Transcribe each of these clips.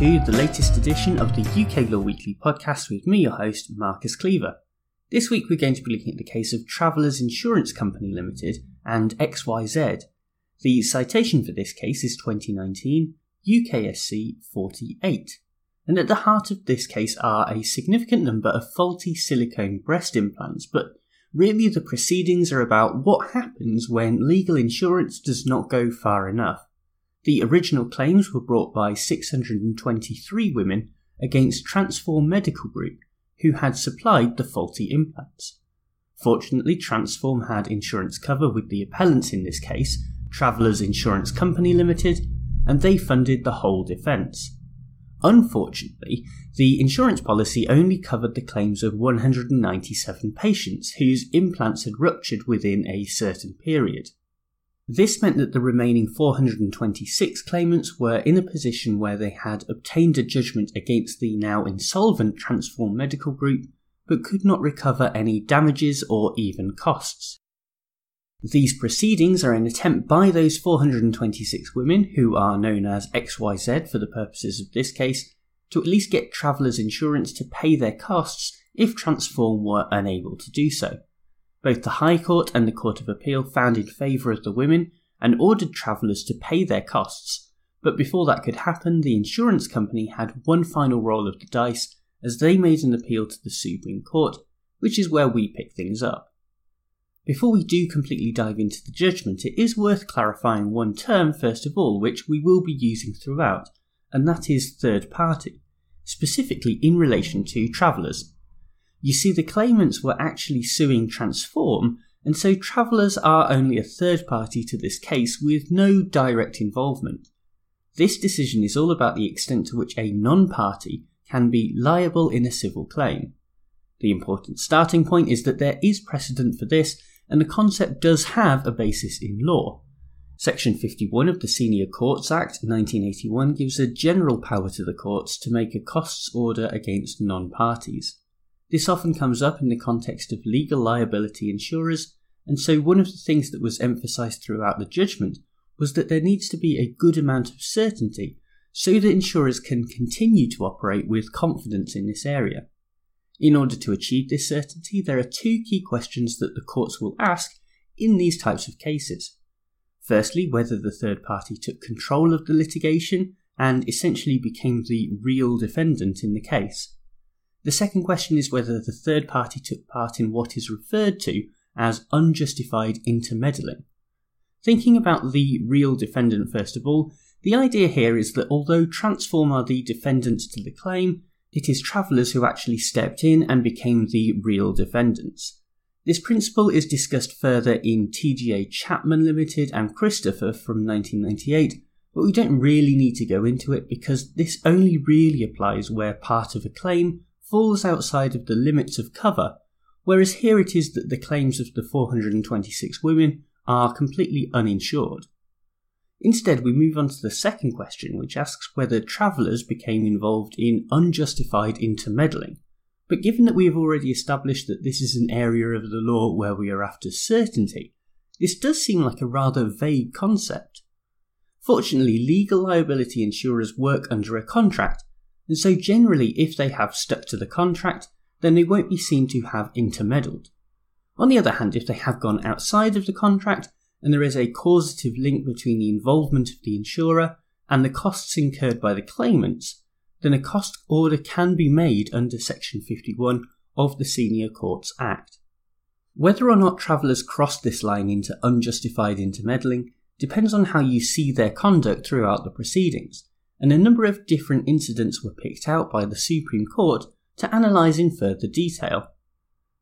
to the latest edition of the UK Law Weekly podcast with me, your host, Marcus Cleaver. This week we're going to be looking at the case of Travelers Insurance Company Limited and XYZ. The citation for this case is 2019 UKSC 48. And at the heart of this case are a significant number of faulty silicone breast implants, but really the proceedings are about what happens when legal insurance does not go far enough. The original claims were brought by 623 women against Transform Medical Group, who had supplied the faulty implants. Fortunately, Transform had insurance cover with the appellants in this case, Travelers Insurance Company Limited, and they funded the whole defence. Unfortunately, the insurance policy only covered the claims of 197 patients whose implants had ruptured within a certain period. This meant that the remaining 426 claimants were in a position where they had obtained a judgment against the now insolvent Transform Medical Group but could not recover any damages or even costs. These proceedings are an attempt by those 426 women, who are known as XYZ for the purposes of this case, to at least get Travelers' insurance to pay their costs if Transform were unable to do so. Both the High Court and the Court of Appeal found in favour of the women and ordered Travelers to pay their costs, but before that could happen, the insurance company had one final roll of the dice as they made an appeal to the Supreme Court, which is where we pick things up. Before we do completely dive into the judgment, it is worth clarifying one term first of all, which we will be using throughout, and that is third party, specifically in relation to Travelers. You see, the claimants were actually suing Transform, and so Travelers are only a third party to this case with no direct involvement. This decision is all about the extent to which a non party can be liable in a civil claim. The important starting point is that there is precedent for this, and the concept does have a basis in law. Section 51 of the Senior Courts Act 1981 gives a general power to the courts to make a costs order against non parties. This often comes up in the context of legal liability insurers, and so one of the things that was emphasised throughout the judgment was that there needs to be a good amount of certainty so that insurers can continue to operate with confidence in this area. In order to achieve this certainty, there are two key questions that the courts will ask in these types of cases. Firstly, whether the third party took control of the litigation and essentially became the real defendant in the case. The second question is whether the third party took part in what is referred to as unjustified intermeddling. Thinking about the real defendant first of all, the idea here is that although Transform are the defendants to the claim, it is Travelers who actually stepped in and became the real defendants. This principle is discussed further in TGA Chapman Limited and Christopher from 1998, but we don't really need to go into it because this only really applies where part of a claim falls outside of the limits of cover, whereas here it is that the claims of the 426 women are completely uninsured. Instead, we move on to the second question, which asks whether Travelers became involved in unjustified intermeddling. But given that we have already established that this is an area of the law where we are after certainty, this does seem like a rather vague concept. Fortunately, legal liability insurers work under a contract, and so generally, if they have stuck to the contract, then they won't be seen to have intermeddled. On the other hand, if they have gone outside of the contract, and there is a causative link between the involvement of the insurer and the costs incurred by the claimants, then a cost order can be made under Section 51 of the Senior Courts Act. Whether or not Travelers crossed this line into unjustified intermeddling depends on how you see their conduct throughout the proceedings, and a number of different incidents were picked out by the Supreme Court to analyse in further detail.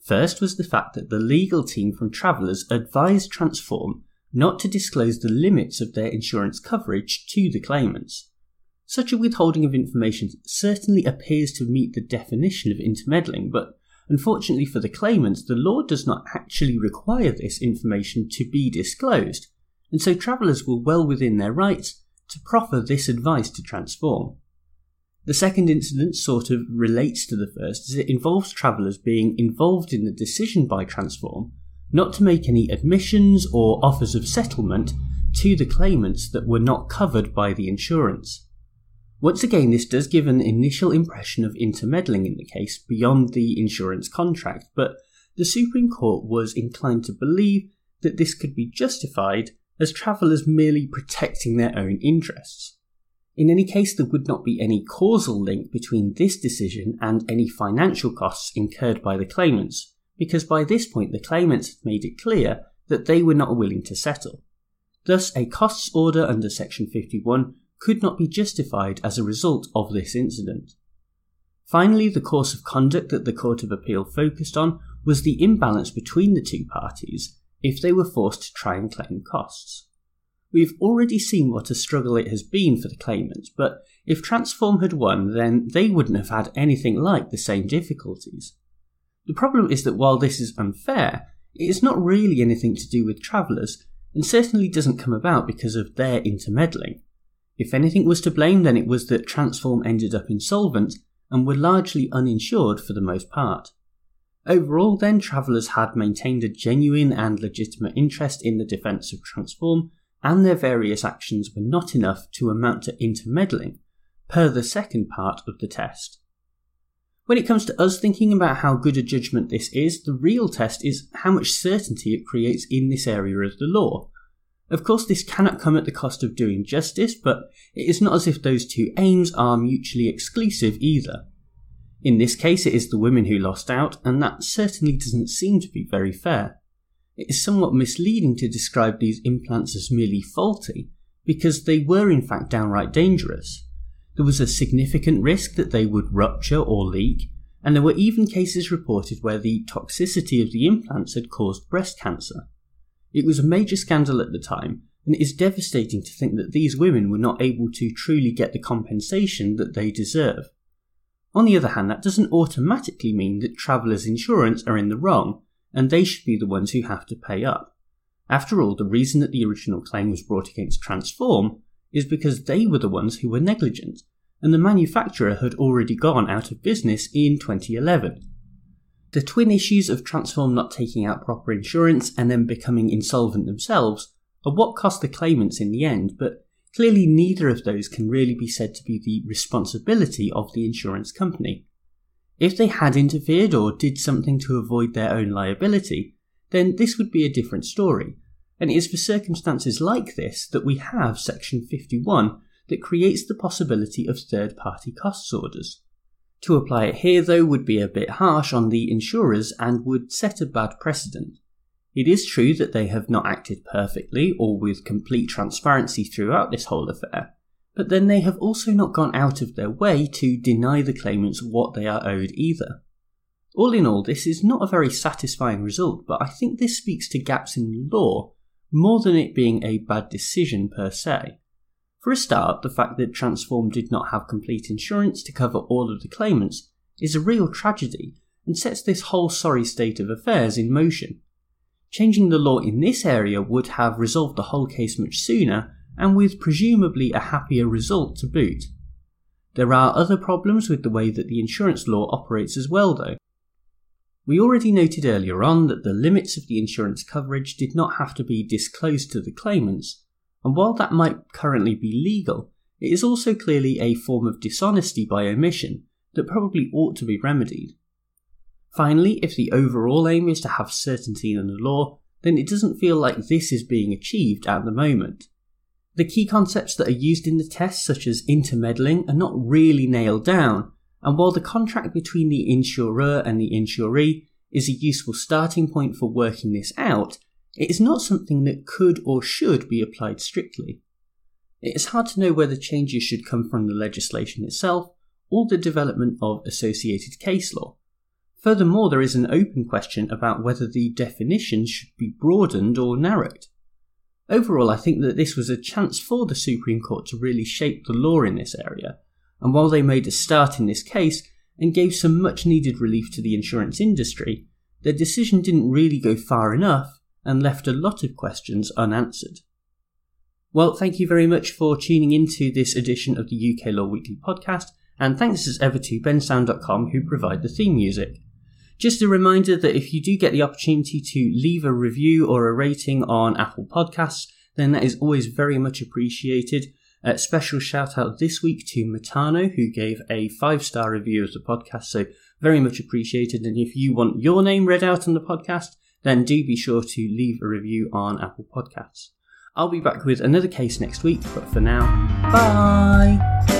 First was the fact that the legal team from Travelers advised Transform not to disclose the limits of their insurance coverage to the claimants. Such a withholding of information certainly appears to meet the definition of intermeddling, but unfortunately for the claimants, the law does not actually require this information to be disclosed, and so Travelers were well within their rights to proffer this advice to transform. The second incident sort of relates to the first as it involves Travelers being involved in the decision by Transform not to make any admissions or offers of settlement to the claimants that were not covered by the insurance. Once again, this does give an initial impression of intermeddling in the case beyond the insurance contract, but the Supreme Court was inclined to believe that this could be justified as Travelers merely protecting their own interests. In any case, there would not be any causal link between this decision and any financial costs incurred by the claimants, because by this point the claimants had made it clear that they were not willing to settle. Thus, a costs order under Section 51 could not be justified as a result of this incident. Finally, the course of conduct that the Court of Appeal focused on was the imbalance between the two parties if they were forced to try and claim costs. We've already seen what a struggle it has been for the claimants, but if Transform had won, then they wouldn't have had anything like the same difficulties. The problem is that while this is unfair, it is not really anything to do with Travelers, and certainly doesn't come about because of their intermeddling. If anything was to blame, then it was that Transform ended up insolvent and were largely uninsured for the most part. Overall, then, Travelers had maintained a genuine and legitimate interest in the defence of Transform, and their various actions were not enough to amount to intermeddling, per the second part of the test. When it comes to us thinking about how good a judgment this is, the real test is how much certainty it creates in this area of the law. Of course, this cannot come at the cost of doing justice, but it is not as if those two aims are mutually exclusive either. In this case, it is the women who lost out, and that certainly doesn't seem to be very fair. It is somewhat misleading to describe these implants as merely faulty, because they were in fact downright dangerous. There was a significant risk that they would rupture or leak, and there were even cases reported where the toxicity of the implants had caused breast cancer. It was a major scandal at the time, and it is devastating to think that these women were not able to truly get the compensation that they deserve. On the other hand, that doesn't automatically mean that Travelers' insurance are in the wrong, and they should be the ones who have to pay up. After all, the reason that the original claim was brought against Transform is because they were the ones who were negligent, and the manufacturer had already gone out of business in 2011. The twin issues of Transform not taking out proper insurance and then becoming insolvent themselves are what cost the claimants in the end, but Clearly, neither of those can really be said to be the responsibility of the insurance company. If they had interfered or did something to avoid their own liability, then this would be a different story. And it is for circumstances like this that we have Section 51 that creates the possibility of third party costs orders. To apply it here, though, would be a bit harsh on the insurers and would set a bad precedent. It is true that they have not acted perfectly or with complete transparency throughout this whole affair, but then they have also not gone out of their way to deny the claimants what they are owed either. All in all, this is not a very satisfying result, but I think this speaks to gaps in law more than it being a bad decision per se. For a start, the fact that Transform did not have complete insurance to cover all of the claimants is a real tragedy and sets this whole sorry state of affairs in motion. Changing the law in this area would have resolved the whole case much sooner and with presumably a happier result to boot. There are other problems with the way that the insurance law operates as well, though. We already noted earlier on that the limits of the insurance coverage did not have to be disclosed to the claimants, and while that might currently be legal, it is also clearly a form of dishonesty by omission that probably ought to be remedied. Finally, if the overall aim is to have certainty in the law, then it doesn't feel like this is being achieved at the moment. The key concepts that are used in the test, such as intermeddling, are not really nailed down, and while the contract between the insurer and the insuree is a useful starting point for working this out, it is not something that could or should be applied strictly. It is hard to know whether changes should come from the legislation itself or the development of associated case law, Furthermore, there is an open question about whether the definitions should be broadened or narrowed. Overall, I think that this was a chance for the Supreme Court to really shape the law in this area, and while they made a start in this case and gave some much needed relief to the insurance industry, their decision didn't really go far enough and left a lot of questions unanswered. Well, thank you very much for tuning into this edition of the UK Law Weekly podcast, and thanks as ever to bensound.com who provide the theme music. Just a reminder that if you do get the opportunity to leave a review or a rating on Apple Podcasts, then that is always very much appreciated. A special shout out this week to Matano, who gave a five star review of the podcast, so very much appreciated. And if you want your name read out on the podcast, then do be sure to leave a review on Apple Podcasts. I'll be back with another case next week, but for now, bye!